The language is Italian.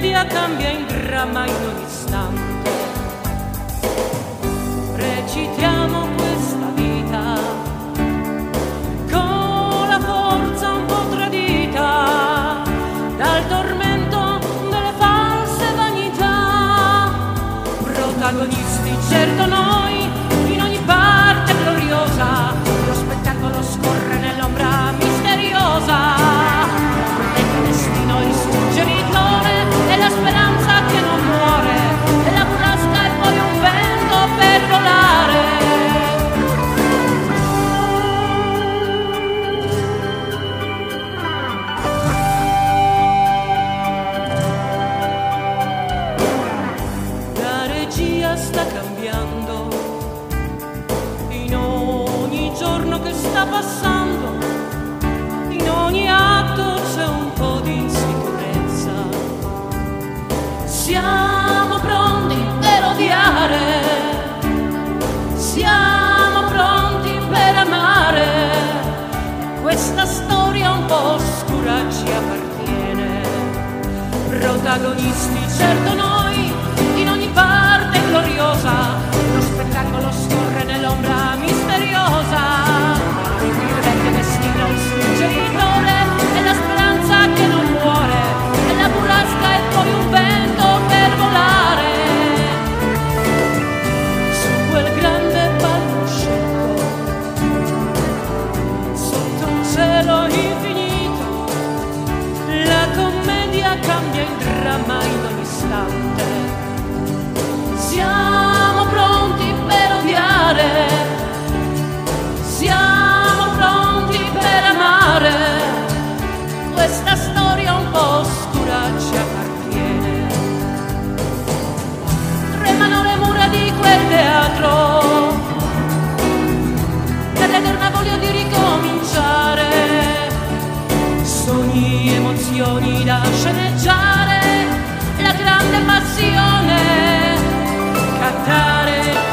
media cambia in dramma in ogni istante. Recitiamo sta cambiando, in ogni giorno che sta passando, in ogni atto c'è un po' di insicurezza. Siamo pronti per odiare, siamo pronti per amare, questa storia un po' oscura ci appartiene, protagonisti certo noi. guida sceneggiare la grande passione, cantare.